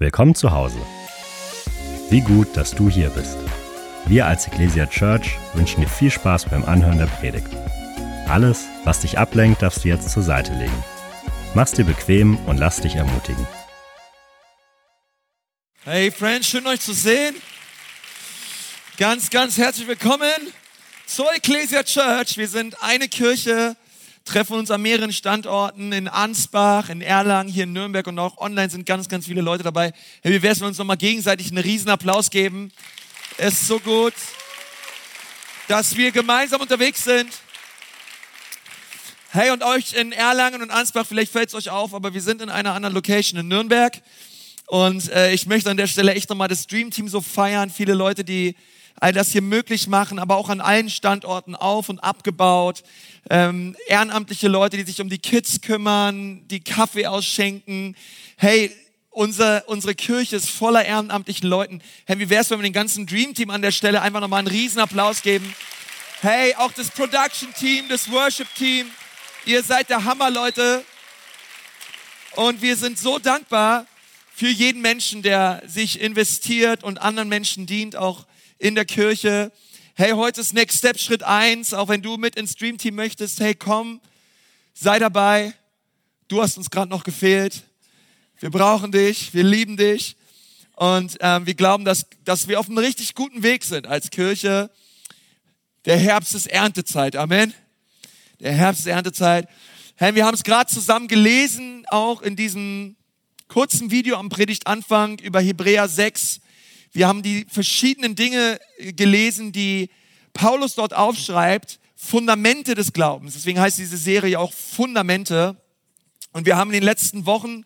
Willkommen zu Hause. Wie gut, dass du hier bist. Wir als Ecclesia Church wünschen dir viel Spaß beim Anhören der Predigt. Alles, was dich ablenkt, darfst du jetzt zur Seite legen. Mach's dir bequem und lass dich ermutigen. Hey Friends, schön euch zu sehen. Ganz, ganz herzlich willkommen zur Ecclesia Church. Wir sind eine Kirche treffen uns an mehreren Standorten in Ansbach, in Erlangen, hier in Nürnberg und auch online sind ganz, ganz viele Leute dabei. Hey, wie wäre es, wenn wir uns nochmal gegenseitig einen riesen Applaus geben? Es ist so gut, dass wir gemeinsam unterwegs sind. Hey, und euch in Erlangen und Ansbach, vielleicht fällt es euch auf, aber wir sind in einer anderen Location in Nürnberg. Und äh, ich möchte an der Stelle echt nochmal das Dream Team so feiern. Viele Leute, die all das hier möglich machen, aber auch an allen Standorten auf und abgebaut. Ähm, ehrenamtliche Leute, die sich um die Kids kümmern, die Kaffee ausschenken. Hey, unser, unsere Kirche ist voller ehrenamtlichen Leuten. Hey, wie wär's, wenn wir den ganzen Dream Team an der Stelle einfach nochmal einen riesen Applaus geben? Hey, auch das Production Team, das Worship Team. Ihr seid der Hammer, Leute. Und wir sind so dankbar für jeden Menschen, der sich investiert und anderen Menschen dient, auch in der Kirche. Hey, heute ist Next Step Schritt eins. auch wenn du mit ins Stream Team möchtest. Hey, komm, sei dabei. Du hast uns gerade noch gefehlt. Wir brauchen dich, wir lieben dich und ähm, wir glauben, dass, dass wir auf einem richtig guten Weg sind als Kirche. Der Herbst ist Erntezeit, Amen. Der Herbst ist Erntezeit. Hey, wir haben es gerade zusammen gelesen, auch in diesem kurzen Video am Predigtanfang über Hebräer 6. Wir haben die verschiedenen Dinge gelesen, die Paulus dort aufschreibt, Fundamente des Glaubens. Deswegen heißt diese Serie auch Fundamente. Und wir haben in den letzten Wochen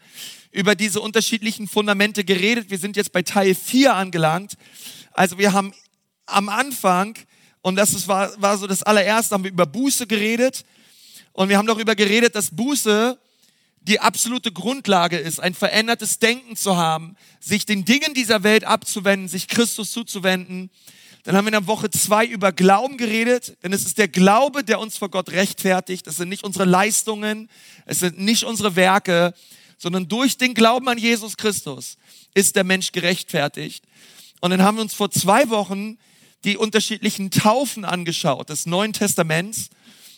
über diese unterschiedlichen Fundamente geredet. Wir sind jetzt bei Teil 4 angelangt. Also wir haben am Anfang, und das war, war so das allererste, haben wir über Buße geredet. Und wir haben darüber geredet, dass Buße die absolute Grundlage ist, ein verändertes Denken zu haben, sich den Dingen dieser Welt abzuwenden, sich Christus zuzuwenden. Dann haben wir in der Woche zwei über Glauben geredet, denn es ist der Glaube, der uns vor Gott rechtfertigt. Es sind nicht unsere Leistungen, es sind nicht unsere Werke, sondern durch den Glauben an Jesus Christus ist der Mensch gerechtfertigt. Und dann haben wir uns vor zwei Wochen die unterschiedlichen Taufen angeschaut des Neuen Testaments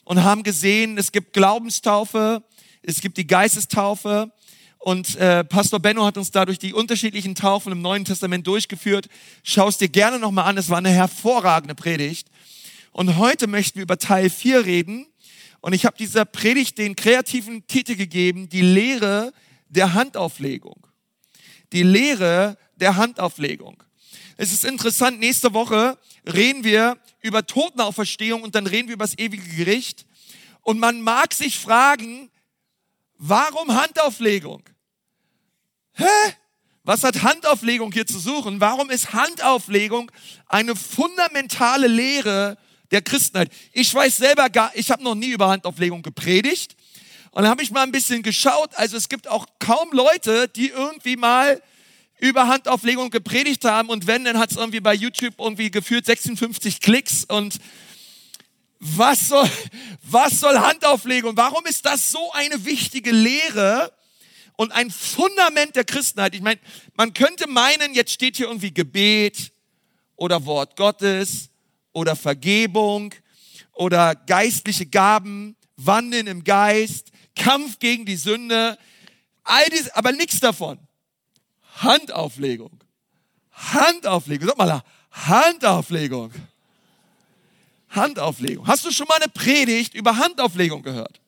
und haben gesehen, es gibt Glaubenstaufe, es gibt die Geistestaufe und äh, Pastor Benno hat uns dadurch die unterschiedlichen Taufen im Neuen Testament durchgeführt. Schau es dir gerne nochmal an, es war eine hervorragende Predigt. Und heute möchten wir über Teil 4 reden. Und ich habe dieser Predigt den kreativen Titel gegeben, die Lehre der Handauflegung. Die Lehre der Handauflegung. Es ist interessant, nächste Woche reden wir über Totenauferstehung und dann reden wir über das ewige Gericht. Und man mag sich fragen, Warum Handauflegung? Hä? Was hat Handauflegung hier zu suchen? Warum ist Handauflegung eine fundamentale Lehre der Christenheit? Ich weiß selber gar, ich habe noch nie über Handauflegung gepredigt. Und dann habe ich mal ein bisschen geschaut. Also es gibt auch kaum Leute, die irgendwie mal über Handauflegung gepredigt haben. Und wenn, dann hat es irgendwie bei YouTube irgendwie gefühlt 56 Klicks und was soll, was soll Handauflegung? Warum ist das so eine wichtige Lehre und ein Fundament der Christenheit? Ich meine, man könnte meinen, jetzt steht hier irgendwie Gebet oder Wort Gottes oder Vergebung oder geistliche Gaben, Wandeln im Geist, Kampf gegen die Sünde, all dies, aber nichts davon. Handauflegung. Handauflegung. Sag mal, Handauflegung. Handauflegung. Hast du schon mal eine Predigt über Handauflegung gehört?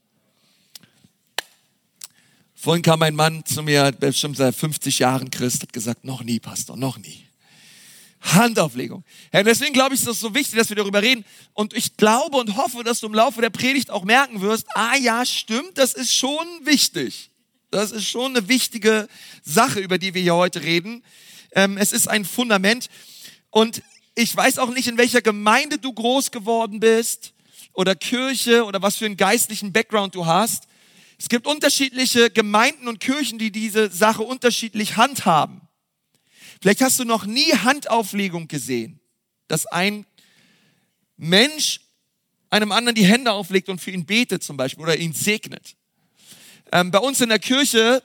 Vorhin kam ein Mann zu mir, bestimmt seit 50 Jahren Christ, hat gesagt, noch nie, Pastor, noch nie. Handauflegung. Ja, deswegen glaube ich, ist es so wichtig, dass wir darüber reden. Und ich glaube und hoffe, dass du im Laufe der Predigt auch merken wirst, ah ja, stimmt, das ist schon wichtig. Das ist schon eine wichtige Sache, über die wir hier heute reden. Ähm, es ist ein Fundament. Und ich weiß auch nicht, in welcher Gemeinde du groß geworden bist oder Kirche oder was für einen geistlichen Background du hast. Es gibt unterschiedliche Gemeinden und Kirchen, die diese Sache unterschiedlich handhaben. Vielleicht hast du noch nie Handauflegung gesehen, dass ein Mensch einem anderen die Hände auflegt und für ihn betet zum Beispiel oder ihn segnet. Ähm, bei uns in der Kirche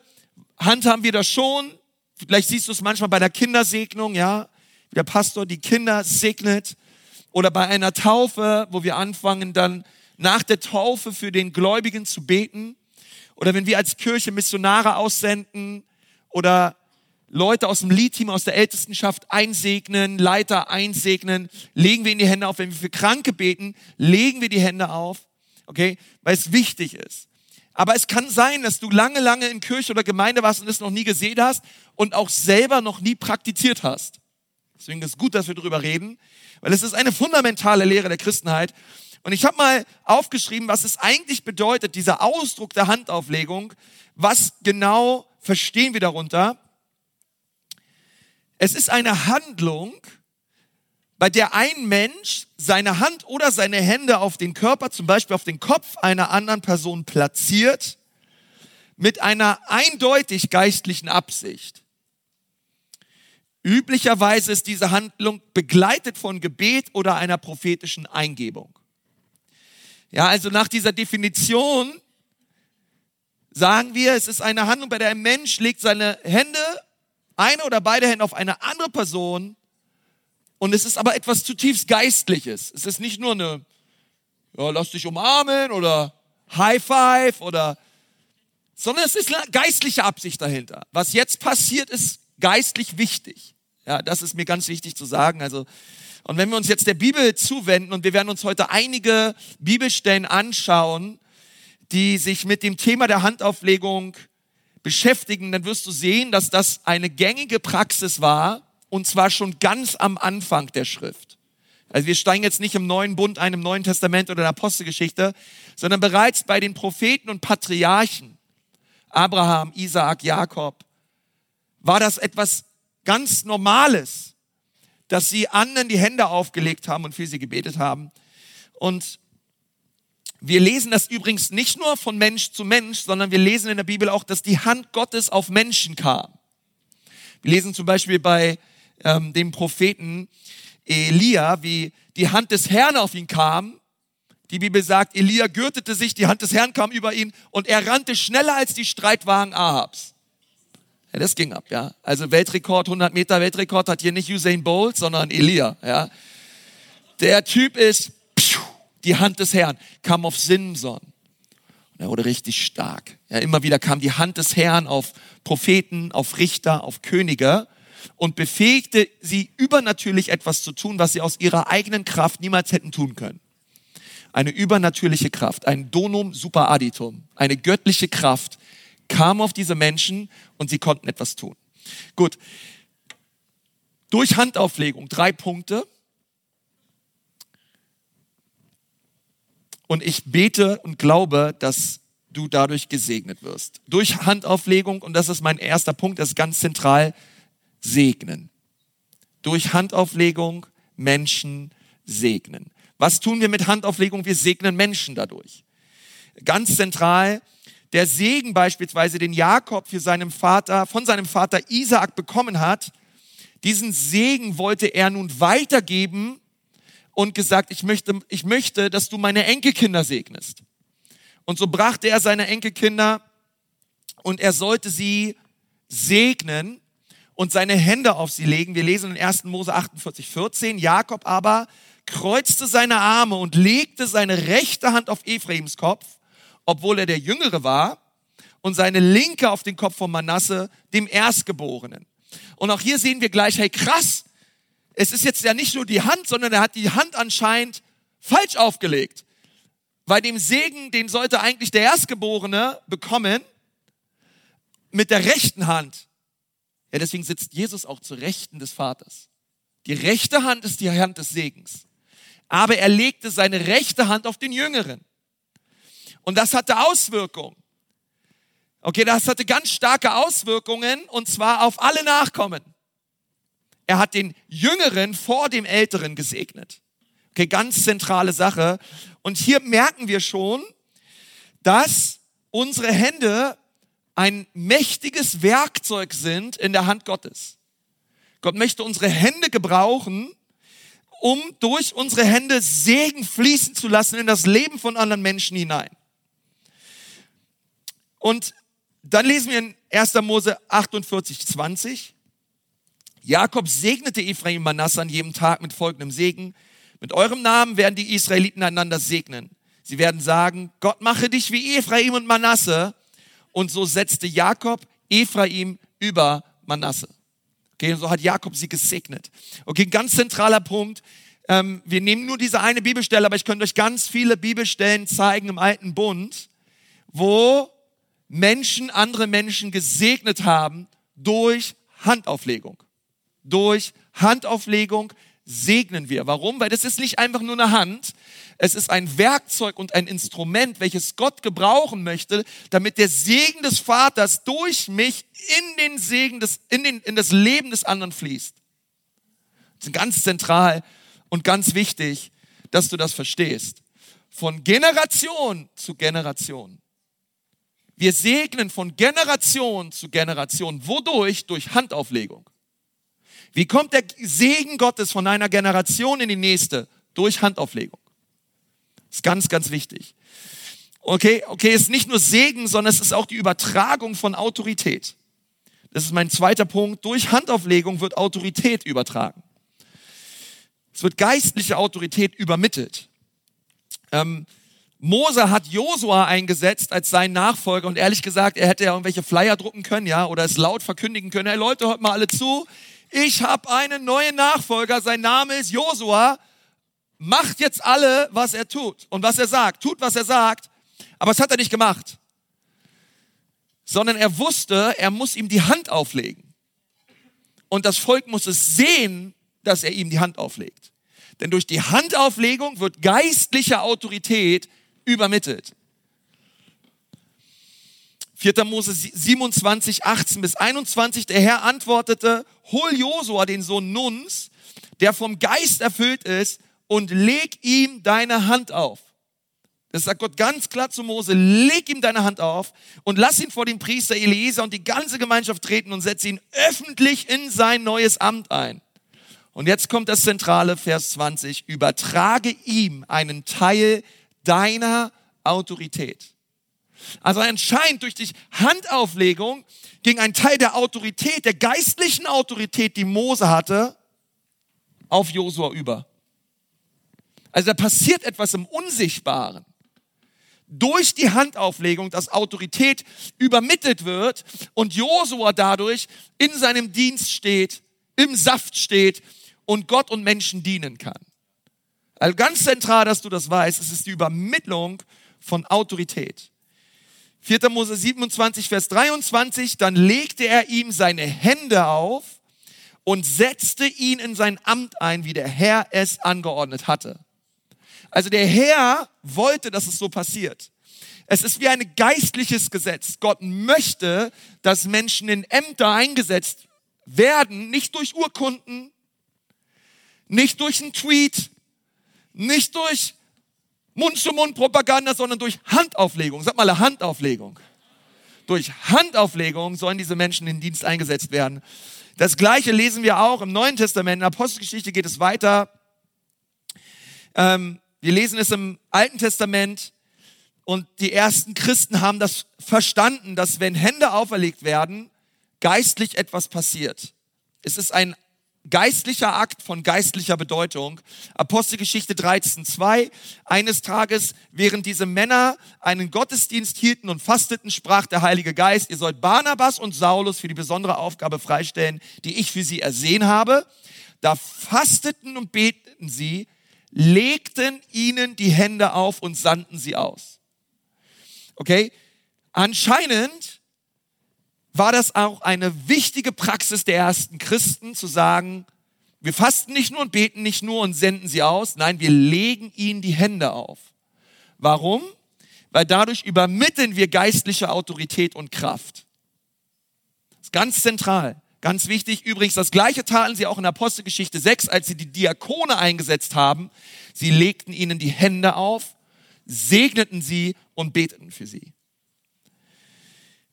handhaben wir das schon Vielleicht siehst du es manchmal bei der Kindersegnung, ja, der Pastor die Kinder segnet. Oder bei einer Taufe, wo wir anfangen dann nach der Taufe für den Gläubigen zu beten. Oder wenn wir als Kirche Missionare aussenden oder Leute aus dem Lead-Team, aus der Ältestenschaft einsegnen, Leiter einsegnen, legen wir in die Hände auf. Wenn wir für Kranke beten, legen wir die Hände auf, okay, weil es wichtig ist. Aber es kann sein, dass du lange, lange in Kirche oder Gemeinde warst und es noch nie gesehen hast und auch selber noch nie praktiziert hast. Deswegen ist es gut, dass wir darüber reden, weil es ist eine fundamentale Lehre der Christenheit. Und ich habe mal aufgeschrieben, was es eigentlich bedeutet, dieser Ausdruck der Handauflegung. Was genau verstehen wir darunter? Es ist eine Handlung, bei der ein Mensch seine Hand oder seine Hände auf den Körper, zum Beispiel auf den Kopf einer anderen Person platziert, mit einer eindeutig geistlichen Absicht. Üblicherweise ist diese Handlung begleitet von Gebet oder einer prophetischen Eingebung. Ja, also nach dieser Definition sagen wir, es ist eine Handlung, bei der ein Mensch legt seine Hände, eine oder beide Hände auf eine andere Person und es ist aber etwas zutiefst Geistliches. Es ist nicht nur eine, ja, lass dich umarmen oder High Five oder, sondern es ist eine geistliche Absicht dahinter. Was jetzt passiert, ist geistlich wichtig. Ja, das ist mir ganz wichtig zu sagen. Also, und wenn wir uns jetzt der Bibel zuwenden und wir werden uns heute einige Bibelstellen anschauen, die sich mit dem Thema der Handauflegung beschäftigen, dann wirst du sehen, dass das eine gängige Praxis war und zwar schon ganz am Anfang der Schrift. Also wir steigen jetzt nicht im neuen Bund ein, im Neuen Testament oder in der Apostelgeschichte, sondern bereits bei den Propheten und Patriarchen, Abraham, Isaak, Jakob, war das etwas ganz Normales, dass sie anderen die Hände aufgelegt haben und für sie gebetet haben. Und wir lesen das übrigens nicht nur von Mensch zu Mensch, sondern wir lesen in der Bibel auch, dass die Hand Gottes auf Menschen kam. Wir lesen zum Beispiel bei ähm, dem Propheten Elia, wie die Hand des Herrn auf ihn kam. Die Bibel sagt, Elia gürtete sich, die Hand des Herrn kam über ihn und er rannte schneller als die Streitwagen Ahabs. Ja, das ging ab, ja. Also Weltrekord, 100 Meter Weltrekord hat hier nicht Usain Bolt, sondern Elia, ja. Der Typ ist, pfiuh, die Hand des Herrn, kam auf Simson. Und er wurde richtig stark. Ja, immer wieder kam die Hand des Herrn auf Propheten, auf Richter, auf Könige und befähigte sie übernatürlich etwas zu tun, was sie aus ihrer eigenen Kraft niemals hätten tun können. Eine übernatürliche Kraft, ein Donum super additum, eine göttliche Kraft, kam auf diese Menschen und sie konnten etwas tun. Gut. Durch Handauflegung drei Punkte. Und ich bete und glaube, dass du dadurch gesegnet wirst. Durch Handauflegung, und das ist mein erster Punkt, das ist ganz zentral, segnen. Durch Handauflegung Menschen segnen. Was tun wir mit Handauflegung? Wir segnen Menschen dadurch. Ganz zentral, der Segen beispielsweise, den Jakob für seinem Vater, von seinem Vater Isaak bekommen hat, diesen Segen wollte er nun weitergeben und gesagt, ich möchte, ich möchte, dass du meine Enkelkinder segnest. Und so brachte er seine Enkelkinder und er sollte sie segnen und seine Hände auf sie legen. Wir lesen in 1. Mose 48, 14. Jakob aber kreuzte seine Arme und legte seine rechte Hand auf Ephraims Kopf obwohl er der Jüngere war, und seine Linke auf den Kopf von Manasse, dem Erstgeborenen. Und auch hier sehen wir gleich, hey krass, es ist jetzt ja nicht nur die Hand, sondern er hat die Hand anscheinend falsch aufgelegt. Bei dem Segen, den sollte eigentlich der Erstgeborene bekommen, mit der rechten Hand. Ja, deswegen sitzt Jesus auch zur Rechten des Vaters. Die rechte Hand ist die Hand des Segens. Aber er legte seine rechte Hand auf den Jüngeren. Und das hatte Auswirkungen. Okay, das hatte ganz starke Auswirkungen und zwar auf alle Nachkommen. Er hat den Jüngeren vor dem Älteren gesegnet. Okay, ganz zentrale Sache. Und hier merken wir schon, dass unsere Hände ein mächtiges Werkzeug sind in der Hand Gottes. Gott möchte unsere Hände gebrauchen, um durch unsere Hände Segen fließen zu lassen in das Leben von anderen Menschen hinein. Und dann lesen wir in 1. Mose 48, 20. Jakob segnete Ephraim Manasse an jedem Tag mit folgendem Segen. Mit eurem Namen werden die Israeliten einander segnen. Sie werden sagen, Gott mache dich wie Ephraim und Manasse. Und so setzte Jakob Ephraim über Manasse. Okay, und so hat Jakob sie gesegnet. Okay, ganz zentraler Punkt. Ähm, wir nehmen nur diese eine Bibelstelle, aber ich könnte euch ganz viele Bibelstellen zeigen im Alten Bund, wo Menschen andere Menschen gesegnet haben durch Handauflegung. Durch Handauflegung segnen wir. Warum? Weil das ist nicht einfach nur eine Hand, es ist ein Werkzeug und ein Instrument, welches Gott gebrauchen möchte, damit der Segen des Vaters durch mich in den Segen des, in, den, in das Leben des anderen fließt. Das ist ganz zentral und ganz wichtig, dass du das verstehst. Von Generation zu Generation. Wir segnen von Generation zu Generation. Wodurch? Durch Handauflegung. Wie kommt der Segen Gottes von einer Generation in die nächste? Durch Handauflegung. Ist ganz, ganz wichtig. Okay, okay, ist nicht nur Segen, sondern es ist auch die Übertragung von Autorität. Das ist mein zweiter Punkt. Durch Handauflegung wird Autorität übertragen. Es wird geistliche Autorität übermittelt. Ähm, Mose hat Josua eingesetzt als seinen Nachfolger und ehrlich gesagt, er hätte ja irgendwelche Flyer drucken können, ja, oder es laut verkündigen können. Hey Leute, hört mal alle zu. Ich habe einen neuen Nachfolger, sein Name ist Josua. Macht jetzt alle, was er tut und was er sagt. Tut, was er sagt. Aber es hat er nicht gemacht. Sondern er wusste, er muss ihm die Hand auflegen. Und das Volk muss es sehen, dass er ihm die Hand auflegt. Denn durch die Handauflegung wird geistliche Autorität übermittelt. 4. Mose 27, 18 bis 21. Der Herr antwortete, hol Josua, den Sohn Nuns, der vom Geist erfüllt ist, und leg ihm deine Hand auf. Das sagt Gott ganz klar zu Mose, leg ihm deine Hand auf und lass ihn vor dem Priester Eliezer und die ganze Gemeinschaft treten und setze ihn öffentlich in sein neues Amt ein. Und jetzt kommt das zentrale Vers 20, übertrage ihm einen Teil deiner Autorität. Also anscheinend durch die Handauflegung ging ein Teil der Autorität, der geistlichen Autorität, die Mose hatte, auf Josua über. Also da passiert etwas im Unsichtbaren. Durch die Handauflegung, dass Autorität übermittelt wird und Josua dadurch in seinem Dienst steht, im Saft steht und Gott und Menschen dienen kann. Also ganz zentral, dass du das weißt, es ist die Übermittlung von Autorität. 4. Mose 27, Vers 23, dann legte er ihm seine Hände auf und setzte ihn in sein Amt ein, wie der Herr es angeordnet hatte. Also der Herr wollte, dass es so passiert. Es ist wie ein geistliches Gesetz. Gott möchte, dass Menschen in Ämter eingesetzt werden, nicht durch Urkunden, nicht durch einen Tweet, nicht durch Mund-zu-Mund-Propaganda, sondern durch Handauflegung. Sag mal, Handauflegung. Durch Handauflegung sollen diese Menschen in Dienst eingesetzt werden. Das Gleiche lesen wir auch im Neuen Testament. In der Apostelgeschichte geht es weiter. Ähm, wir lesen es im Alten Testament und die ersten Christen haben das verstanden, dass wenn Hände auferlegt werden, geistlich etwas passiert. Es ist ein geistlicher Akt von geistlicher Bedeutung. Apostelgeschichte 13.2. Eines Tages, während diese Männer einen Gottesdienst hielten und fasteten, sprach der Heilige Geist, ihr sollt Barnabas und Saulus für die besondere Aufgabe freistellen, die ich für sie ersehen habe. Da fasteten und beteten sie, legten ihnen die Hände auf und sandten sie aus. Okay? Anscheinend war das auch eine wichtige Praxis der ersten Christen zu sagen, wir fasten nicht nur und beten nicht nur und senden sie aus, nein, wir legen ihnen die Hände auf. Warum? Weil dadurch übermitteln wir geistliche Autorität und Kraft. Das ist ganz zentral, ganz wichtig. Übrigens, das gleiche taten sie auch in Apostelgeschichte 6, als sie die Diakone eingesetzt haben. Sie legten ihnen die Hände auf, segneten sie und beteten für sie.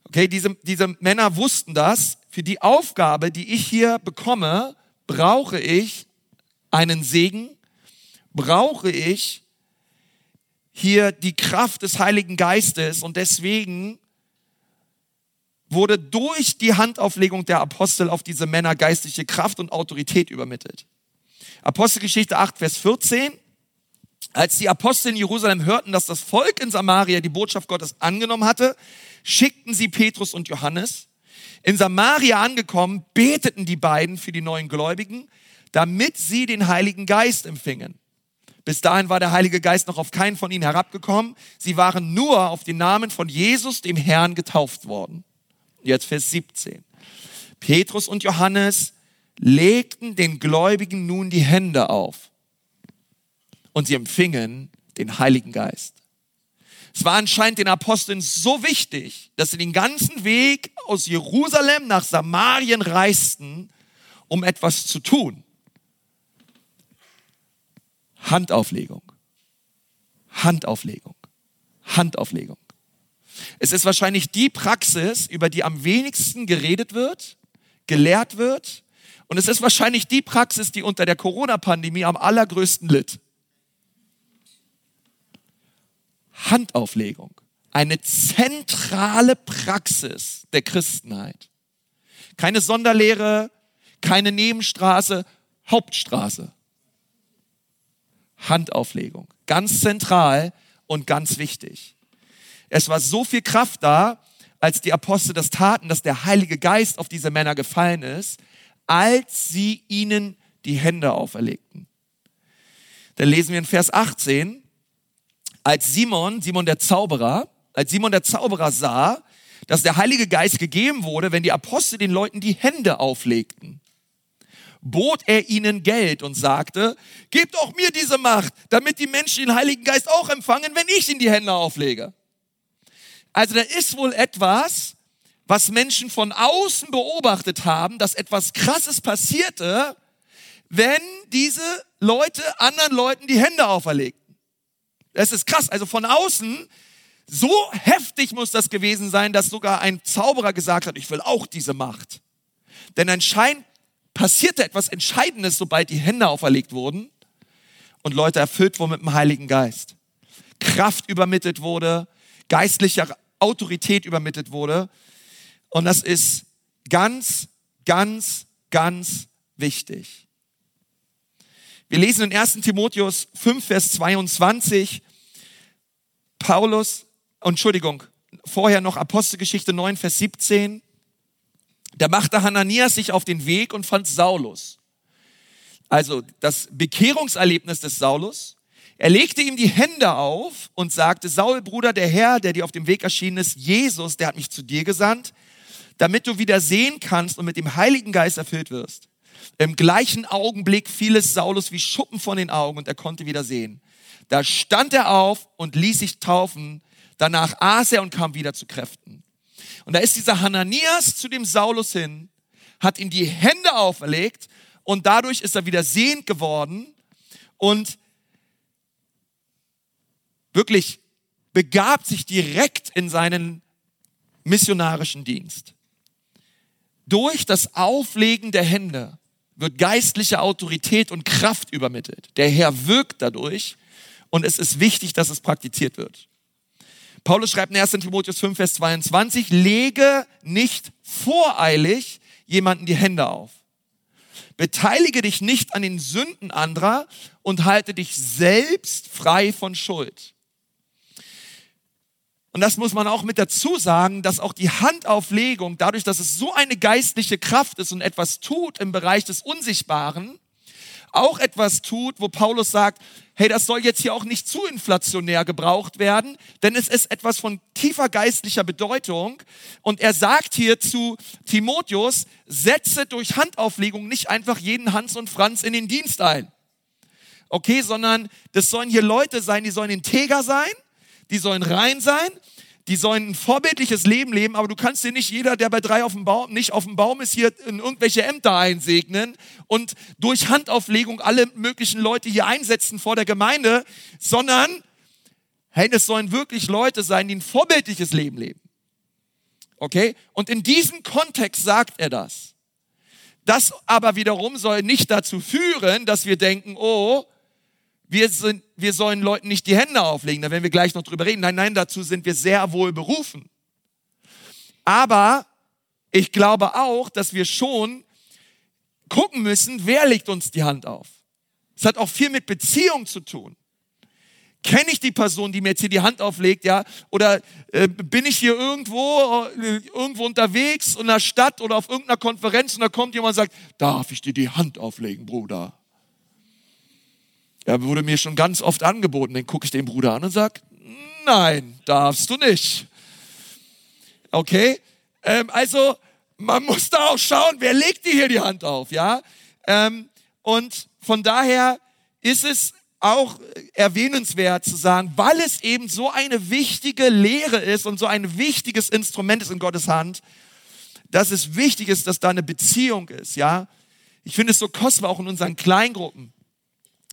Okay, diese, diese Männer wussten das. Für die Aufgabe, die ich hier bekomme, brauche ich einen Segen, brauche ich hier die Kraft des Heiligen Geistes und deswegen wurde durch die Handauflegung der Apostel auf diese Männer geistliche Kraft und Autorität übermittelt. Apostelgeschichte 8, Vers 14. Als die Apostel in Jerusalem hörten, dass das Volk in Samaria die Botschaft Gottes angenommen hatte, schickten sie Petrus und Johannes. In Samaria angekommen, beteten die beiden für die neuen Gläubigen, damit sie den Heiligen Geist empfingen. Bis dahin war der Heilige Geist noch auf keinen von ihnen herabgekommen. Sie waren nur auf den Namen von Jesus, dem Herrn, getauft worden. Jetzt Vers 17. Petrus und Johannes legten den Gläubigen nun die Hände auf und sie empfingen den Heiligen Geist. Es war anscheinend den Aposteln so wichtig, dass sie den ganzen Weg aus Jerusalem nach Samarien reisten, um etwas zu tun. Handauflegung. Handauflegung. Handauflegung. Es ist wahrscheinlich die Praxis, über die am wenigsten geredet wird, gelehrt wird. Und es ist wahrscheinlich die Praxis, die unter der Corona-Pandemie am allergrößten litt. Handauflegung. Eine zentrale Praxis der Christenheit. Keine Sonderlehre, keine Nebenstraße, Hauptstraße. Handauflegung. Ganz zentral und ganz wichtig. Es war so viel Kraft da, als die Apostel das taten, dass der Heilige Geist auf diese Männer gefallen ist, als sie ihnen die Hände auferlegten. Dann lesen wir in Vers 18, als Simon, Simon der Zauberer, als Simon der Zauberer sah, dass der Heilige Geist gegeben wurde, wenn die Apostel den Leuten die Hände auflegten, bot er ihnen Geld und sagte, gebt auch mir diese Macht, damit die Menschen den Heiligen Geist auch empfangen, wenn ich ihnen die Hände auflege. Also da ist wohl etwas, was Menschen von außen beobachtet haben, dass etwas Krasses passierte, wenn diese Leute anderen Leuten die Hände auferlegten. Das ist krass. Also von außen, so heftig muss das gewesen sein, dass sogar ein Zauberer gesagt hat, ich will auch diese Macht. Denn anscheinend passierte etwas Entscheidendes, sobald die Hände auferlegt wurden und Leute erfüllt wurden mit dem Heiligen Geist. Kraft übermittelt wurde, geistliche Autorität übermittelt wurde. Und das ist ganz, ganz, ganz wichtig. Wir lesen in 1 Timotheus 5, Vers 22, Paulus, Entschuldigung, vorher noch Apostelgeschichte 9, Vers 17. Da machte Hananias sich auf den Weg und fand Saulus. Also das Bekehrungserlebnis des Saulus er legte ihm die Hände auf und sagte, Saul, Bruder, der Herr, der dir auf dem Weg erschienen ist, Jesus, der hat mich zu dir gesandt, damit du wieder sehen kannst und mit dem Heiligen Geist erfüllt wirst. Im gleichen Augenblick fiel es Saulus wie Schuppen von den Augen und er konnte wieder sehen. Da stand er auf und ließ sich taufen. Danach aß er und kam wieder zu Kräften. Und da ist dieser Hananias zu dem Saulus hin, hat ihm die Hände auferlegt und dadurch ist er wieder sehend geworden und wirklich begabt sich direkt in seinen missionarischen Dienst. Durch das Auflegen der Hände wird geistliche Autorität und Kraft übermittelt. Der Herr wirkt dadurch und es ist wichtig, dass es praktiziert wird. Paulus schreibt in 1. Timotheus 5, Vers 22, lege nicht voreilig jemanden die Hände auf. Beteilige dich nicht an den Sünden anderer und halte dich selbst frei von Schuld. Und das muss man auch mit dazu sagen, dass auch die Handauflegung, dadurch, dass es so eine geistliche Kraft ist und etwas tut im Bereich des Unsichtbaren, auch etwas tut, wo Paulus sagt, hey, das soll jetzt hier auch nicht zu inflationär gebraucht werden, denn es ist etwas von tiefer geistlicher Bedeutung. Und er sagt hier zu Timotheus, setze durch Handauflegung nicht einfach jeden Hans und Franz in den Dienst ein. Okay, sondern das sollen hier Leute sein, die sollen integer sein, die sollen rein sein, die sollen ein vorbildliches Leben leben, aber du kannst dir nicht jeder, der bei drei auf dem Baum, nicht auf dem Baum ist, hier in irgendwelche Ämter einsegnen und durch Handauflegung alle möglichen Leute hier einsetzen vor der Gemeinde, sondern, hey, es sollen wirklich Leute sein, die ein vorbildliches Leben leben. Okay? Und in diesem Kontext sagt er das. Das aber wiederum soll nicht dazu führen, dass wir denken, oh, wir, sind, wir sollen Leuten nicht die Hände auflegen, da werden wir gleich noch drüber reden. Nein, nein, dazu sind wir sehr wohl berufen. Aber ich glaube auch, dass wir schon gucken müssen, wer legt uns die Hand auf. Es hat auch viel mit Beziehung zu tun. Kenne ich die Person, die mir jetzt hier die Hand auflegt, ja? Oder äh, bin ich hier irgendwo, äh, irgendwo unterwegs in der Stadt oder auf irgendeiner Konferenz und da kommt jemand und sagt, darf ich dir die Hand auflegen, Bruder? Ja, wurde mir schon ganz oft angeboten. Dann gucke ich den Bruder an und sage, nein, darfst du nicht. Okay? Ähm, also, man muss da auch schauen, wer legt dir hier die Hand auf, ja? Ähm, und von daher ist es auch erwähnenswert zu sagen, weil es eben so eine wichtige Lehre ist und so ein wichtiges Instrument ist in Gottes Hand, dass es wichtig ist, dass da eine Beziehung ist, ja. Ich finde es so kostbar auch in unseren Kleingruppen,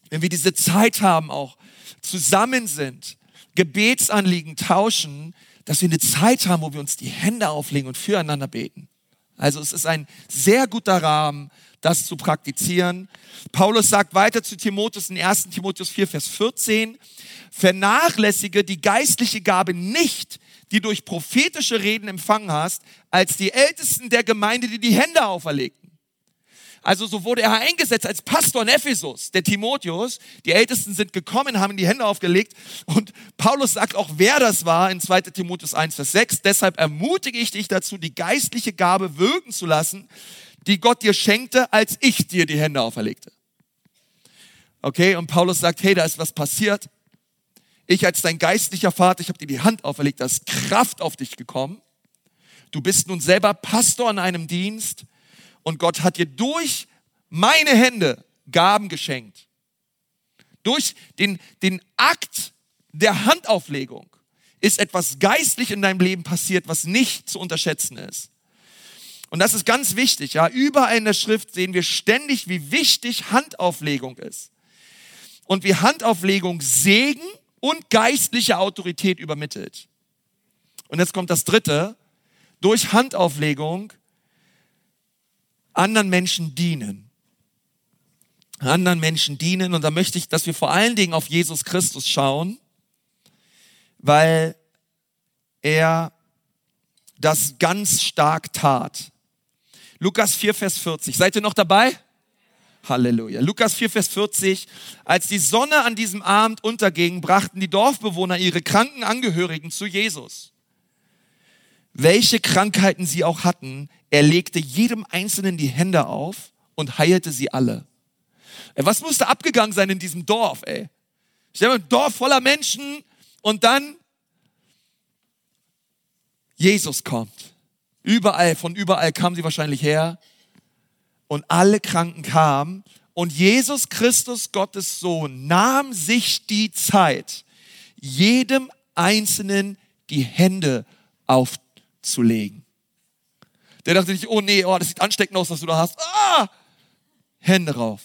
wenn wir diese Zeit haben, auch zusammen sind, Gebetsanliegen tauschen, dass wir eine Zeit haben, wo wir uns die Hände auflegen und füreinander beten. Also es ist ein sehr guter Rahmen, das zu praktizieren. Paulus sagt weiter zu Timotheus in 1. Timotheus 4, Vers 14, vernachlässige die geistliche Gabe nicht, die durch prophetische Reden empfangen hast, als die Ältesten der Gemeinde, die die Hände auferlegten. Also so wurde er eingesetzt als Pastor in Ephesus, der Timotheus. Die Ältesten sind gekommen, haben die Hände aufgelegt und Paulus sagt auch, wer das war in 2 Timotheus 1, Vers 6. Deshalb ermutige ich dich dazu, die geistliche Gabe wirken zu lassen, die Gott dir schenkte, als ich dir die Hände auferlegte. Okay, und Paulus sagt, hey, da ist was passiert. Ich als dein geistlicher Vater, ich habe dir die Hand auferlegt, da ist Kraft auf dich gekommen. Du bist nun selber Pastor in einem Dienst und Gott hat dir durch meine Hände Gaben geschenkt. Durch den, den Akt der Handauflegung ist etwas geistlich in deinem Leben passiert, was nicht zu unterschätzen ist. Und das ist ganz wichtig. Ja, überall in der Schrift sehen wir ständig, wie wichtig Handauflegung ist. Und wie Handauflegung Segen und geistliche Autorität übermittelt. Und jetzt kommt das dritte. Durch Handauflegung anderen Menschen dienen. Anderen Menschen dienen. Und da möchte ich, dass wir vor allen Dingen auf Jesus Christus schauen, weil er das ganz stark tat. Lukas 4, Vers 40. Seid ihr noch dabei? Halleluja. Lukas 4, Vers 40. Als die Sonne an diesem Abend unterging, brachten die Dorfbewohner ihre kranken Angehörigen zu Jesus. Welche Krankheiten sie auch hatten, er legte jedem Einzelnen die Hände auf und heilte sie alle. Was musste abgegangen sein in diesem Dorf, ey? Stell dir ein Dorf voller Menschen und dann Jesus kommt. Überall, von überall kamen sie wahrscheinlich her und alle Kranken kamen und Jesus Christus, Gottes Sohn, nahm sich die Zeit, jedem Einzelnen die Hände aufzulegen. Der dachte nicht, oh nee, oh, das sieht ansteckend aus, was du da hast. Ah! Hände rauf.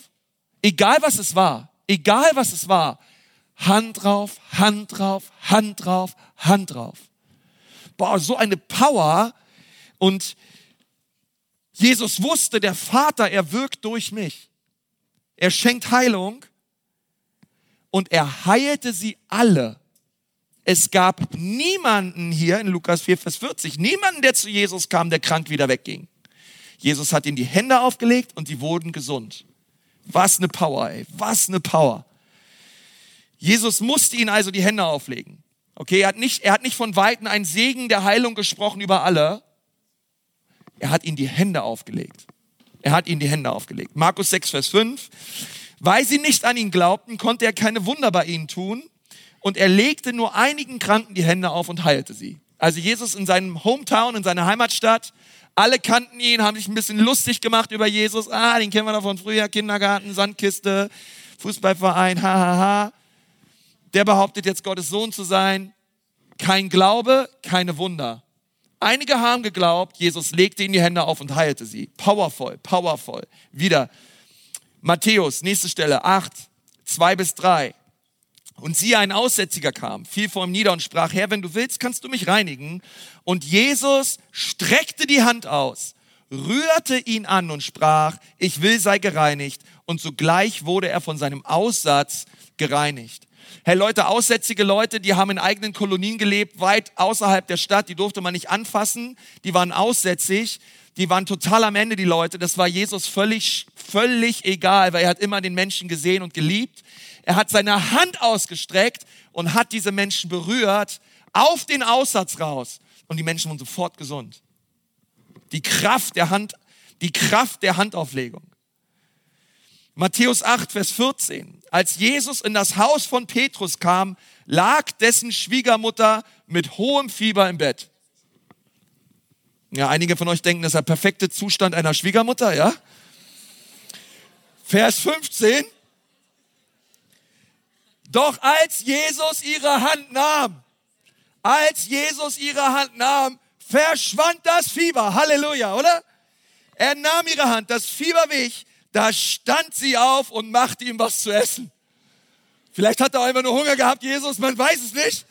Egal was es war, egal was es war, Hand drauf, Hand drauf, Hand drauf, Hand drauf. Boah, so eine Power. Und Jesus wusste, der Vater, er wirkt durch mich. Er schenkt Heilung und er heilte sie alle es gab niemanden hier in Lukas 4, Vers 40, niemanden, der zu Jesus kam, der krank wieder wegging. Jesus hat ihnen die Hände aufgelegt und die wurden gesund. Was eine Power, ey. Was eine Power. Jesus musste ihnen also die Hände auflegen. Okay, er hat nicht, er hat nicht von Weitem einen Segen der Heilung gesprochen über alle. Er hat ihnen die Hände aufgelegt. Er hat ihnen die Hände aufgelegt. Markus 6, Vers 5. Weil sie nicht an ihn glaubten, konnte er keine Wunder bei ihnen tun und er legte nur einigen Kranken die Hände auf und heilte sie. Also Jesus in seinem Hometown, in seiner Heimatstadt, alle kannten ihn, haben sich ein bisschen lustig gemacht über Jesus. Ah, den kennen wir doch von früher, Kindergarten, Sandkiste, Fußballverein, hahaha. Ha, ha. Der behauptet jetzt Gottes Sohn zu sein. Kein Glaube, keine Wunder. Einige haben geglaubt, Jesus legte ihnen die Hände auf und heilte sie. Powerful, powerful. Wieder. Matthäus, nächste Stelle, 8, 2 bis 3. Und siehe, ein Aussätziger kam, fiel vor ihm nieder und sprach, Herr, wenn du willst, kannst du mich reinigen. Und Jesus streckte die Hand aus, rührte ihn an und sprach, ich will, sei gereinigt. Und sogleich wurde er von seinem Aussatz gereinigt. Hey Leute, aussätzige Leute, die haben in eigenen Kolonien gelebt, weit außerhalb der Stadt, die durfte man nicht anfassen, die waren aussätzig. die waren total am Ende, die Leute. Das war Jesus völlig, völlig egal, weil er hat immer den Menschen gesehen und geliebt. Er hat seine Hand ausgestreckt und hat diese Menschen berührt auf den Aussatz raus. Und die Menschen wurden sofort gesund. Die Kraft der Hand, die Kraft der Handauflegung. Matthäus 8, Vers 14. Als Jesus in das Haus von Petrus kam, lag dessen Schwiegermutter mit hohem Fieber im Bett. Ja, einige von euch denken, das ist der perfekte Zustand einer Schwiegermutter, ja? Vers 15. Doch als Jesus ihre Hand nahm, als Jesus ihre Hand nahm, verschwand das Fieber. Halleluja, oder? Er nahm ihre Hand, das Fieber wich, da stand sie auf und machte ihm was zu essen. Vielleicht hat er einfach nur Hunger gehabt, Jesus, man weiß es nicht.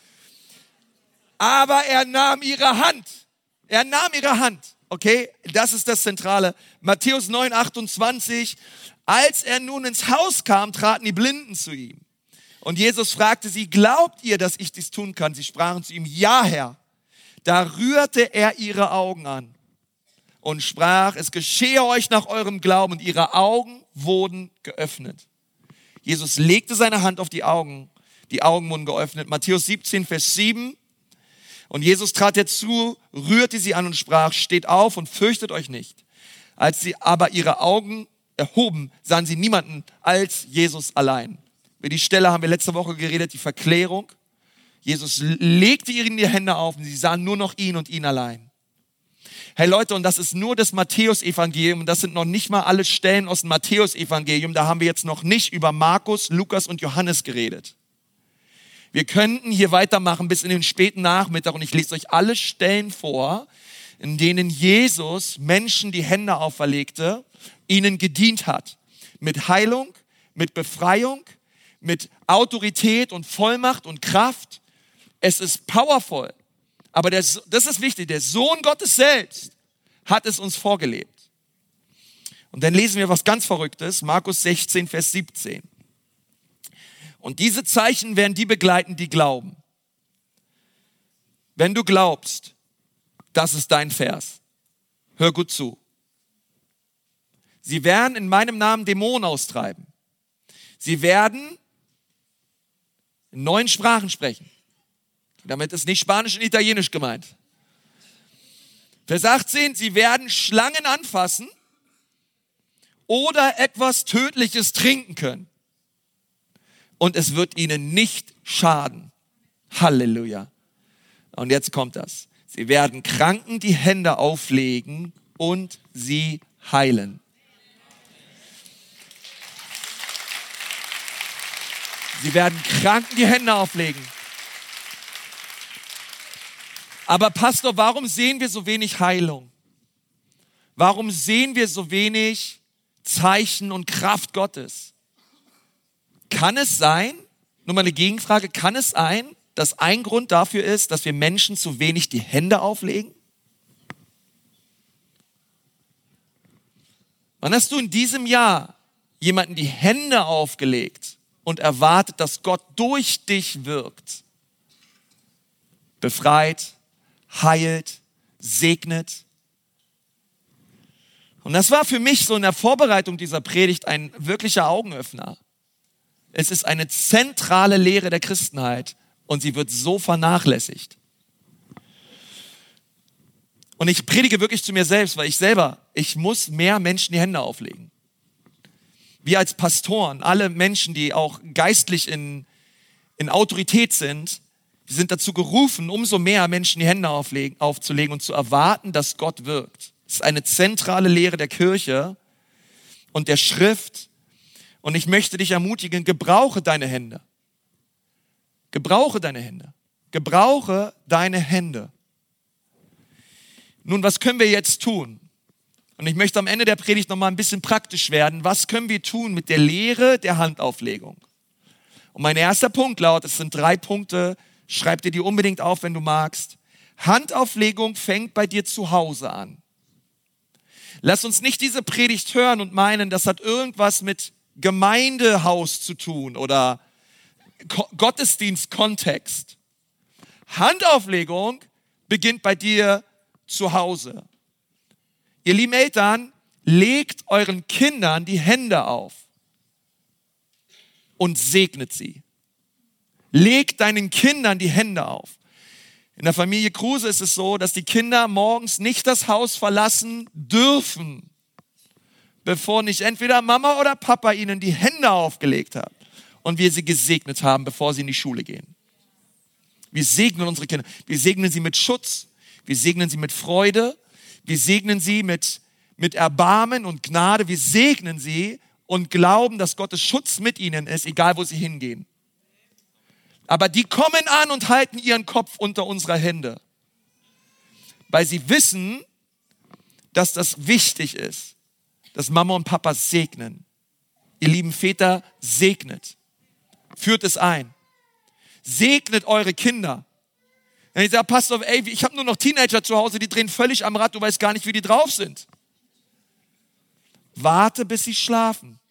Aber er nahm ihre Hand. Er nahm ihre Hand. Okay, das ist das Zentrale. Matthäus 9, 28. Als er nun ins Haus kam, traten die Blinden zu ihm. Und Jesus fragte sie, glaubt ihr, dass ich dies tun kann? Sie sprachen zu ihm, ja, Herr. Da rührte er ihre Augen an und sprach, es geschehe euch nach eurem Glauben. Und ihre Augen wurden geöffnet. Jesus legte seine Hand auf die Augen. Die Augen wurden geöffnet. Matthäus 17, Vers 7. Und Jesus trat herzu, rührte sie an und sprach, steht auf und fürchtet euch nicht. Als sie aber ihre Augen erhoben, sahen sie niemanden als Jesus allein. Über die Stelle haben wir letzte Woche geredet, die Verklärung. Jesus legte ihnen die Hände auf und sie sahen nur noch ihn und ihn allein. Hey Leute, und das ist nur das Matthäusevangelium und das sind noch nicht mal alle Stellen aus dem Matthäusevangelium. Da haben wir jetzt noch nicht über Markus, Lukas und Johannes geredet. Wir könnten hier weitermachen bis in den späten Nachmittag und ich lese euch alle Stellen vor, in denen Jesus Menschen die Hände auferlegte, ihnen gedient hat. Mit Heilung, mit Befreiung, mit Autorität und Vollmacht und Kraft. Es ist powerful. Aber der, das ist wichtig. Der Sohn Gottes selbst hat es uns vorgelebt. Und dann lesen wir was ganz Verrücktes. Markus 16, Vers 17. Und diese Zeichen werden die begleiten, die glauben. Wenn du glaubst, das ist dein Vers. Hör gut zu. Sie werden in meinem Namen Dämonen austreiben. Sie werden in neuen Sprachen sprechen. Damit ist nicht Spanisch und Italienisch gemeint. Vers 18, sie werden Schlangen anfassen oder etwas Tödliches trinken können und es wird ihnen nicht schaden. Halleluja. Und jetzt kommt das. Sie werden Kranken die Hände auflegen und sie heilen. Sie werden Kranken die Hände auflegen. Aber Pastor, warum sehen wir so wenig Heilung? Warum sehen wir so wenig Zeichen und Kraft Gottes? Kann es sein, nur mal eine Gegenfrage, kann es sein, dass ein Grund dafür ist, dass wir Menschen zu wenig die Hände auflegen? Wann hast du in diesem Jahr jemanden die Hände aufgelegt und erwartet, dass Gott durch dich wirkt? Befreit, heilt, segnet. Und das war für mich so in der Vorbereitung dieser Predigt ein wirklicher Augenöffner. Es ist eine zentrale Lehre der Christenheit und sie wird so vernachlässigt. Und ich predige wirklich zu mir selbst, weil ich selber, ich muss mehr Menschen die Hände auflegen. Wir als Pastoren, alle Menschen, die auch geistlich in, in Autorität sind, die sind dazu gerufen, umso mehr Menschen die Hände auflegen, aufzulegen und zu erwarten, dass Gott wirkt. Das ist eine zentrale Lehre der Kirche und der Schrift und ich möchte dich ermutigen, gebrauche deine Hände. Gebrauche deine Hände. Gebrauche deine Hände. Nun, was können wir jetzt tun? Und ich möchte am Ende der Predigt noch mal ein bisschen praktisch werden. Was können wir tun mit der Lehre der Handauflegung? Und mein erster Punkt lautet, es sind drei Punkte, schreib dir die unbedingt auf, wenn du magst. Handauflegung fängt bei dir zu Hause an. Lass uns nicht diese Predigt hören und meinen, das hat irgendwas mit Gemeindehaus zu tun oder Gottesdienstkontext. Handauflegung beginnt bei dir zu Hause. Ihr lieben Eltern, legt euren Kindern die Hände auf und segnet sie. Legt deinen Kindern die Hände auf. In der Familie Kruse ist es so, dass die Kinder morgens nicht das Haus verlassen dürfen, bevor nicht entweder Mama oder Papa ihnen die Hände aufgelegt hat und wir sie gesegnet haben, bevor sie in die Schule gehen. Wir segnen unsere Kinder. Wir segnen sie mit Schutz. Wir segnen sie mit Freude. Wir segnen sie mit, mit Erbarmen und Gnade. Wir segnen sie und glauben, dass Gottes Schutz mit ihnen ist, egal wo sie hingehen. Aber die kommen an und halten ihren Kopf unter unserer Hände, weil sie wissen, dass das wichtig ist, dass Mama und Papa segnen. Ihr lieben Väter, segnet. Führt es ein. Segnet eure Kinder. Wenn ich sage, Pastor, ey, ich habe nur noch Teenager zu Hause, die drehen völlig am Rad, du weißt gar nicht, wie die drauf sind. Warte, bis sie schlafen.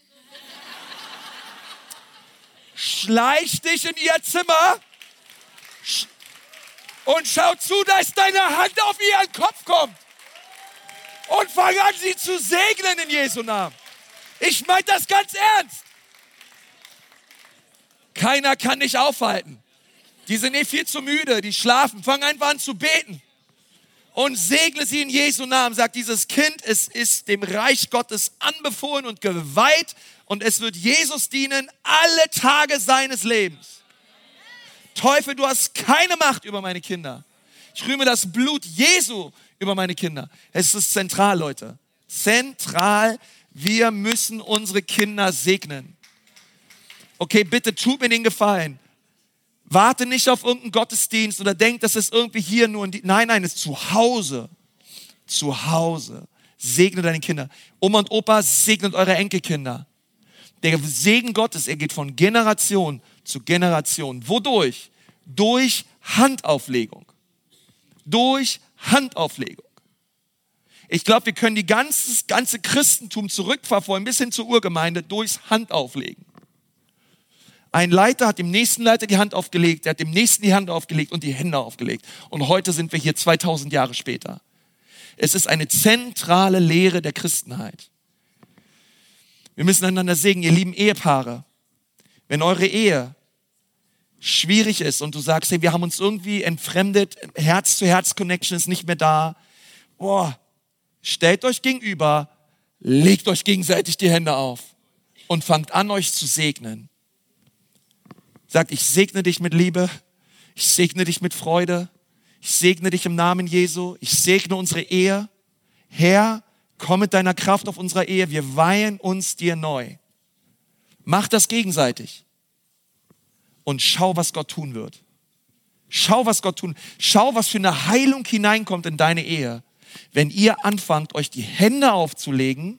Schleich dich in ihr Zimmer und schau zu, dass deine Hand auf ihren Kopf kommt. Und fang an, sie zu segnen in Jesu Namen. Ich meine das ganz ernst. Keiner kann dich aufhalten. Die sind eh viel zu müde, die schlafen. Fang einfach an zu beten. Und segne sie in Jesu Namen. Sagt dieses Kind, es ist dem Reich Gottes anbefohlen und geweiht und es wird Jesus dienen alle Tage seines Lebens. Teufel, du hast keine Macht über meine Kinder. Ich rühme das Blut Jesu über meine Kinder. Es ist zentral, Leute. Zentral. Wir müssen unsere Kinder segnen. Okay, bitte tut mir den Gefallen. Warte nicht auf irgendeinen Gottesdienst oder denk, dass es irgendwie hier nur, die, nein, nein, es ist zu Hause. Zu Hause. Segne deine Kinder. Oma und Opa, segnet eure Enkelkinder. Der Segen Gottes, er geht von Generation zu Generation. Wodurch? Durch Handauflegung. Durch Handauflegung. Ich glaube, wir können die ganze, ganze Christentum zurückverfolgen bis hin zur Urgemeinde durchs Handauflegen. Ein Leiter hat dem nächsten Leiter die Hand aufgelegt, der hat dem nächsten die Hand aufgelegt und die Hände aufgelegt. Und heute sind wir hier 2000 Jahre später. Es ist eine zentrale Lehre der Christenheit. Wir müssen einander segnen, ihr lieben Ehepaare. Wenn eure Ehe schwierig ist und du sagst, hey, wir haben uns irgendwie entfremdet, Herz-zu-Herz-Connection ist nicht mehr da, boah, stellt euch gegenüber, legt euch gegenseitig die Hände auf und fangt an, euch zu segnen. Sagt, ich segne dich mit Liebe, ich segne dich mit Freude, ich segne dich im Namen Jesu, ich segne unsere Ehe. Herr, komm mit deiner Kraft auf unsere Ehe, wir weihen uns dir neu. Mach das gegenseitig und schau, was Gott tun wird. Schau, was Gott tun. Schau, was für eine Heilung hineinkommt in deine Ehe, wenn ihr anfangt, euch die Hände aufzulegen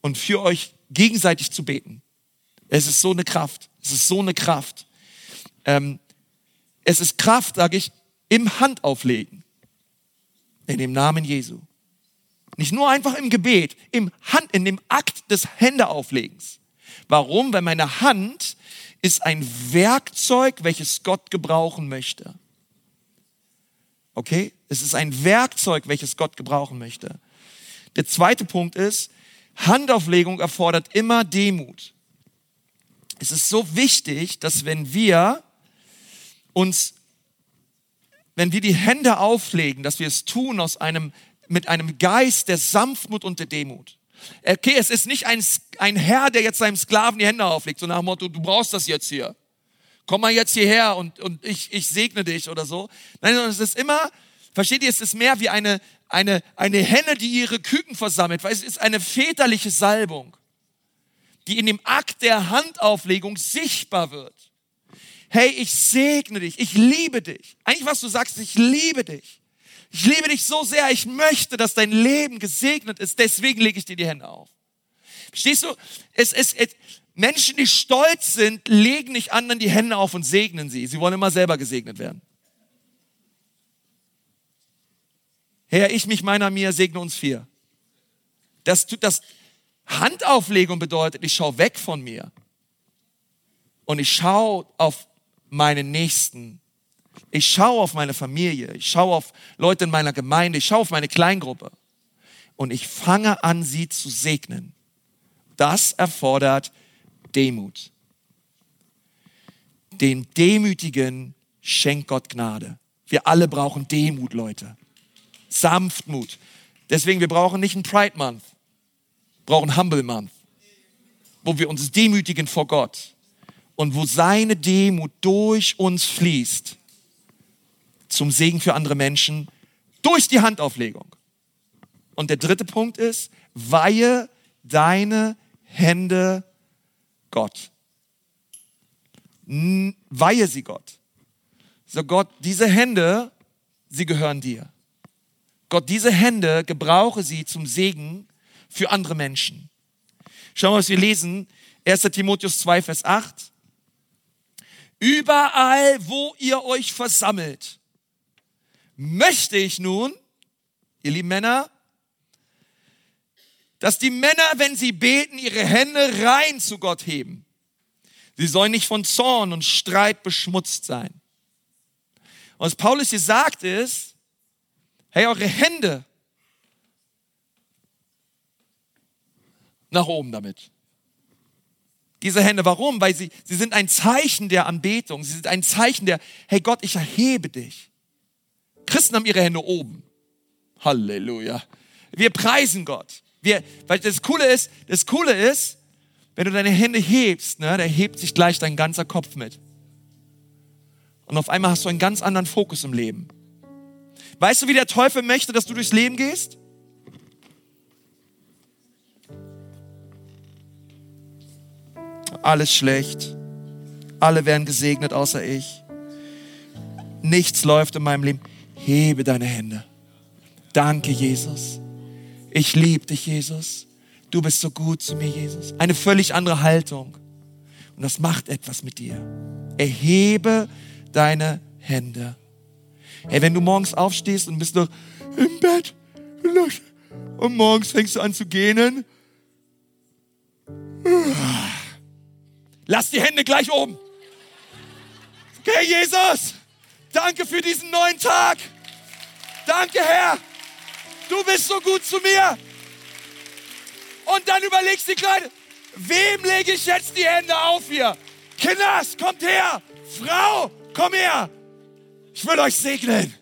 und für euch gegenseitig zu beten. Es ist so eine Kraft. Es ist so eine Kraft. Ähm, es ist Kraft, sage ich, im Handauflegen. In dem Namen Jesu. Nicht nur einfach im Gebet, im Hand, in dem Akt des Händeauflegens. Warum? Weil meine Hand ist ein Werkzeug, welches Gott gebrauchen möchte. Okay? Es ist ein Werkzeug, welches Gott gebrauchen möchte. Der zweite Punkt ist, Handauflegung erfordert immer Demut. Es ist so wichtig, dass wenn wir uns, wenn wir die Hände auflegen, dass wir es tun aus einem, mit einem Geist der Sanftmut und der Demut. Okay, es ist nicht ein, ein Herr, der jetzt seinem Sklaven die Hände auflegt, so nach dem Motto, du brauchst das jetzt hier. Komm mal jetzt hierher und, und ich, ich segne dich oder so. Nein, sondern es ist immer, versteht ihr, es ist mehr wie eine, eine, eine Henne, die ihre Küken versammelt, weil es ist eine väterliche Salbung, die in dem Akt der Handauflegung sichtbar wird. Hey, ich segne dich, ich liebe dich. Eigentlich, was du sagst, ich liebe dich. Ich liebe dich so sehr, ich möchte, dass dein Leben gesegnet ist, deswegen lege ich dir die Hände auf. Verstehst du? Es, es, es, Menschen, die stolz sind, legen nicht anderen die Hände auf und segnen sie. Sie wollen immer selber gesegnet werden. Herr, ich mich meiner mir segne uns vier. Das, das Handauflegung bedeutet, ich schaue weg von mir und ich schaue auf meinen Nächsten ich schaue auf meine Familie, ich schaue auf Leute in meiner Gemeinde, ich schaue auf meine Kleingruppe. und ich fange an, sie zu segnen. Das erfordert Demut. Den Demütigen schenkt Gott Gnade. Wir alle brauchen Demut, Leute. Sanftmut. Deswegen, wir brauchen nicht einen Pride Month, brauchen Humble Month, wo wir uns demütigen vor Gott und wo seine Demut durch uns fließt zum Segen für andere Menschen durch die Handauflegung. Und der dritte Punkt ist, weihe deine Hände Gott. Weihe sie Gott. So Gott, diese Hände, sie gehören dir. Gott, diese Hände, gebrauche sie zum Segen für andere Menschen. Schauen wir, was wir lesen. 1. Timotheus 2, Vers 8. Überall, wo ihr euch versammelt, möchte ich nun, ihr lieben Männer, dass die Männer, wenn sie beten, ihre Hände rein zu Gott heben. Sie sollen nicht von Zorn und Streit beschmutzt sein. Was Paulus hier sagt ist, hey, eure Hände nach oben damit. Diese Hände, warum? Weil sie, sie sind ein Zeichen der Anbetung. Sie sind ein Zeichen der, hey Gott, ich erhebe dich. Christen haben ihre Hände oben. Halleluja. Wir preisen Gott. Wir, weil das Coole ist, das Coole ist, wenn du deine Hände hebst, ne, da hebt sich gleich dein ganzer Kopf mit. Und auf einmal hast du einen ganz anderen Fokus im Leben. Weißt du, wie der Teufel möchte, dass du durchs Leben gehst? Alles schlecht. Alle werden gesegnet außer ich. Nichts läuft in meinem Leben. Hebe deine Hände. Danke, Jesus. Ich liebe dich, Jesus. Du bist so gut zu mir, Jesus. Eine völlig andere Haltung. Und das macht etwas mit dir. Erhebe deine Hände. Hey, wenn du morgens aufstehst und bist noch im Bett und morgens fängst du an zu gähnen, lass die Hände gleich oben. Okay, Jesus, danke für diesen neuen Tag. Danke, Herr. Du bist so gut zu mir. Und dann überlegst du Kleine, wem lege ich jetzt die Hände auf hier? Kinders, kommt her. Frau, komm her. Ich will euch segnen.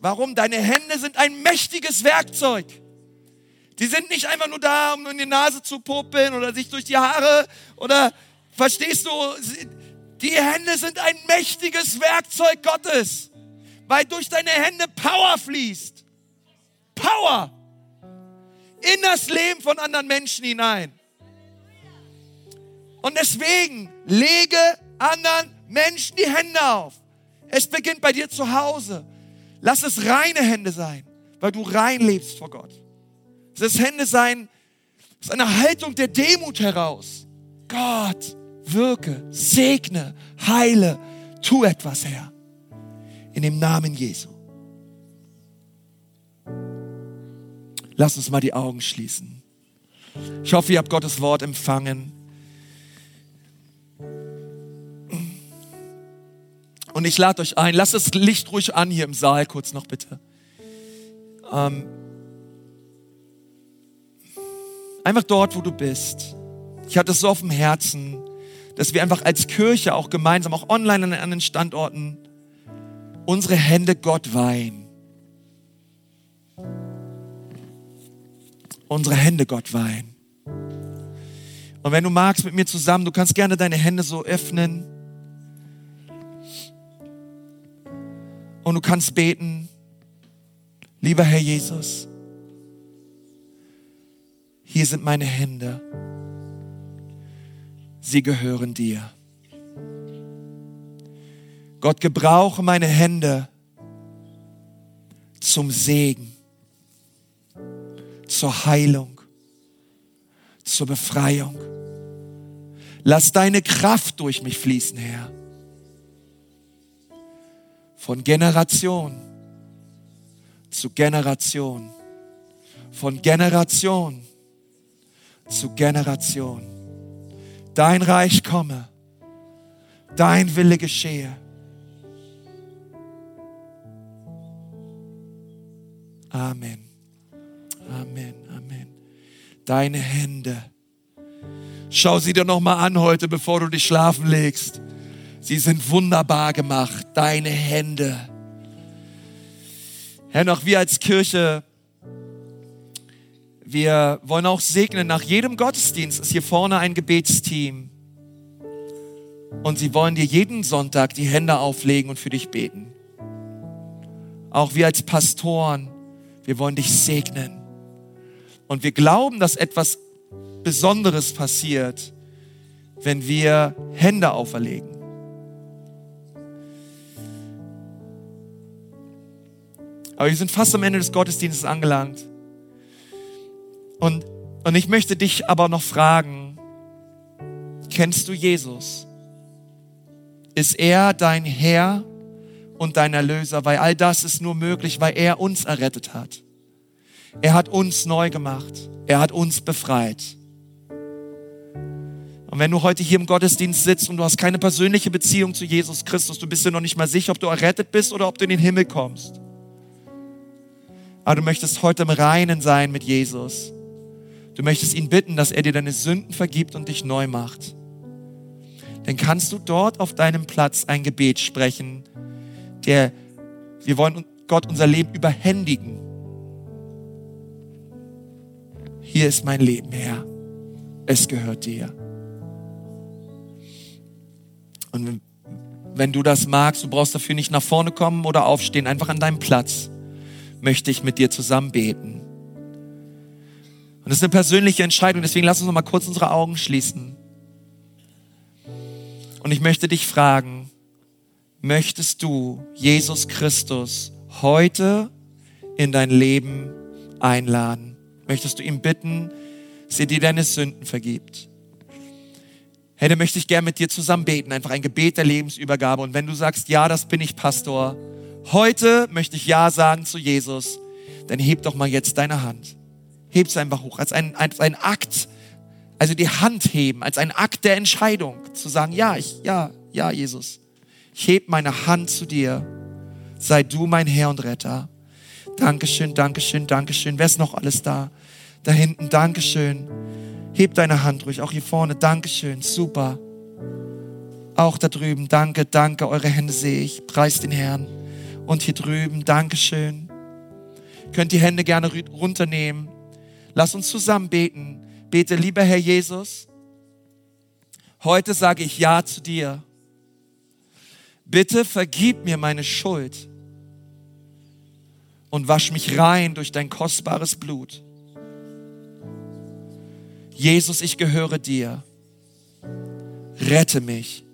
Warum? Deine Hände sind ein mächtiges Werkzeug. Die sind nicht einfach nur da, um in die Nase zu popeln oder sich durch die Haare oder, verstehst du? Die Hände sind ein mächtiges Werkzeug Gottes weil durch deine Hände Power fließt. Power in das Leben von anderen Menschen hinein. Und deswegen lege anderen Menschen die Hände auf. Es beginnt bei dir zu Hause. Lass es reine Hände sein, weil du rein lebst vor Gott. Ist Hände sein, es ist eine Haltung der Demut heraus. Gott, wirke, segne, heile, tu etwas, Herr in dem Namen Jesu. Lass uns mal die Augen schließen. Ich hoffe, ihr habt Gottes Wort empfangen. Und ich lade euch ein, lasst das Licht ruhig an hier im Saal, kurz noch bitte. Ähm, einfach dort, wo du bist. Ich hatte es so auf dem Herzen, dass wir einfach als Kirche auch gemeinsam, auch online an anderen Standorten, unsere Hände Gott weihen. Unsere Hände Gott weihen. Und wenn du magst mit mir zusammen, du kannst gerne deine Hände so öffnen. Und du kannst beten, lieber Herr Jesus, hier sind meine Hände. Sie gehören dir. Gott, gebrauche meine Hände zum Segen, zur Heilung, zur Befreiung. Lass deine Kraft durch mich fließen, Herr. Von Generation zu Generation. Von Generation zu Generation. Dein Reich komme. Dein Wille geschehe Amen. Amen, Amen. Deine Hände. Schau sie dir noch mal an heute, bevor du dich schlafen legst. Sie sind wunderbar gemacht, deine Hände. Herr, noch wir als Kirche, wir wollen auch segnen. Nach jedem Gottesdienst ist hier vorne ein Gebetsteam. Und sie wollen dir jeden Sonntag die Hände auflegen und für dich beten. Auch wir als Pastoren, wir wollen dich segnen. Und wir glauben, dass etwas Besonderes passiert, wenn wir Hände auferlegen. Aber wir sind fast am Ende des Gottesdienstes angelangt. Und, und ich möchte dich aber noch fragen, kennst du Jesus? Ist er dein Herr und dein Erlöser? Weil all das ist nur möglich, weil er uns errettet hat. Er hat uns neu gemacht. Er hat uns befreit. Und wenn du heute hier im Gottesdienst sitzt und du hast keine persönliche Beziehung zu Jesus Christus, du bist dir noch nicht mal sicher, ob du errettet bist oder ob du in den Himmel kommst. Aber du möchtest heute im Reinen sein mit Jesus. Du möchtest ihn bitten, dass er dir deine Sünden vergibt und dich neu macht. Dann kannst du dort auf deinem Platz ein Gebet sprechen, der, wir wollen Gott unser Leben überhändigen. Hier ist mein Leben, Herr. Es gehört dir. Und wenn du das magst, du brauchst dafür nicht nach vorne kommen oder aufstehen, einfach an deinem Platz möchte ich mit dir zusammen beten. Und das ist eine persönliche Entscheidung, deswegen lass uns noch mal kurz unsere Augen schließen. Und ich möchte dich fragen, möchtest du Jesus Christus heute in dein Leben einladen? Möchtest du ihm bitten, dass er dir deine Sünden vergibt? Hey, dann möchte ich gerne mit dir zusammen beten, einfach ein Gebet der Lebensübergabe. Und wenn du sagst, ja, das bin ich, Pastor, heute möchte ich Ja sagen zu Jesus, dann heb doch mal jetzt deine Hand. Heb es einfach hoch, als ein, als ein Akt, also die Hand heben, als ein Akt der Entscheidung, zu sagen, ja, ich, ja, ja, Jesus. Ich heb meine Hand zu dir. Sei du mein Herr und Retter. Dankeschön, Dankeschön, Dankeschön. Wer ist noch alles da? Da hinten, Dankeschön. Heb deine Hand ruhig, auch hier vorne. Dankeschön, super. Auch da drüben, danke, danke. Eure Hände sehe ich. Preis den Herrn. Und hier drüben, Dankeschön. Könnt die Hände gerne runternehmen. Lass uns zusammen beten. Bete, lieber Herr Jesus, heute sage ich Ja zu dir. Bitte vergib mir meine Schuld und wasch mich rein durch dein kostbares Blut. Jesus, ich gehöre dir. Rette mich.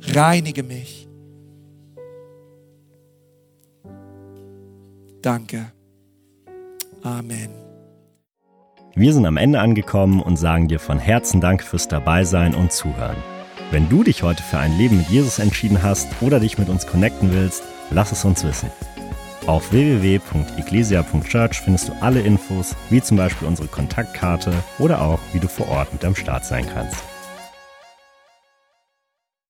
Reinige mich. Danke. Amen. Wir sind am Ende angekommen und sagen dir von Herzen Dank fürs Dabeisein und Zuhören. Wenn du dich heute für ein Leben mit Jesus entschieden hast oder dich mit uns connecten willst, lass es uns wissen. Auf www.ecclesia.church findest du alle Infos, wie zum Beispiel unsere Kontaktkarte oder auch, wie du vor Ort mit am Start sein kannst.